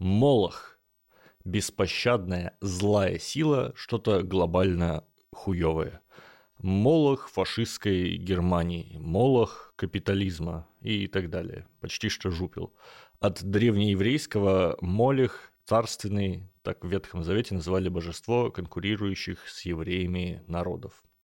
Молох. Беспощадная злая сила, что-то глобально хуевое. Молох фашистской Германии, молох капитализма и так далее. Почти что жупил. От древнееврейского молех царственный, так в Ветхом Завете называли божество конкурирующих с евреями народов.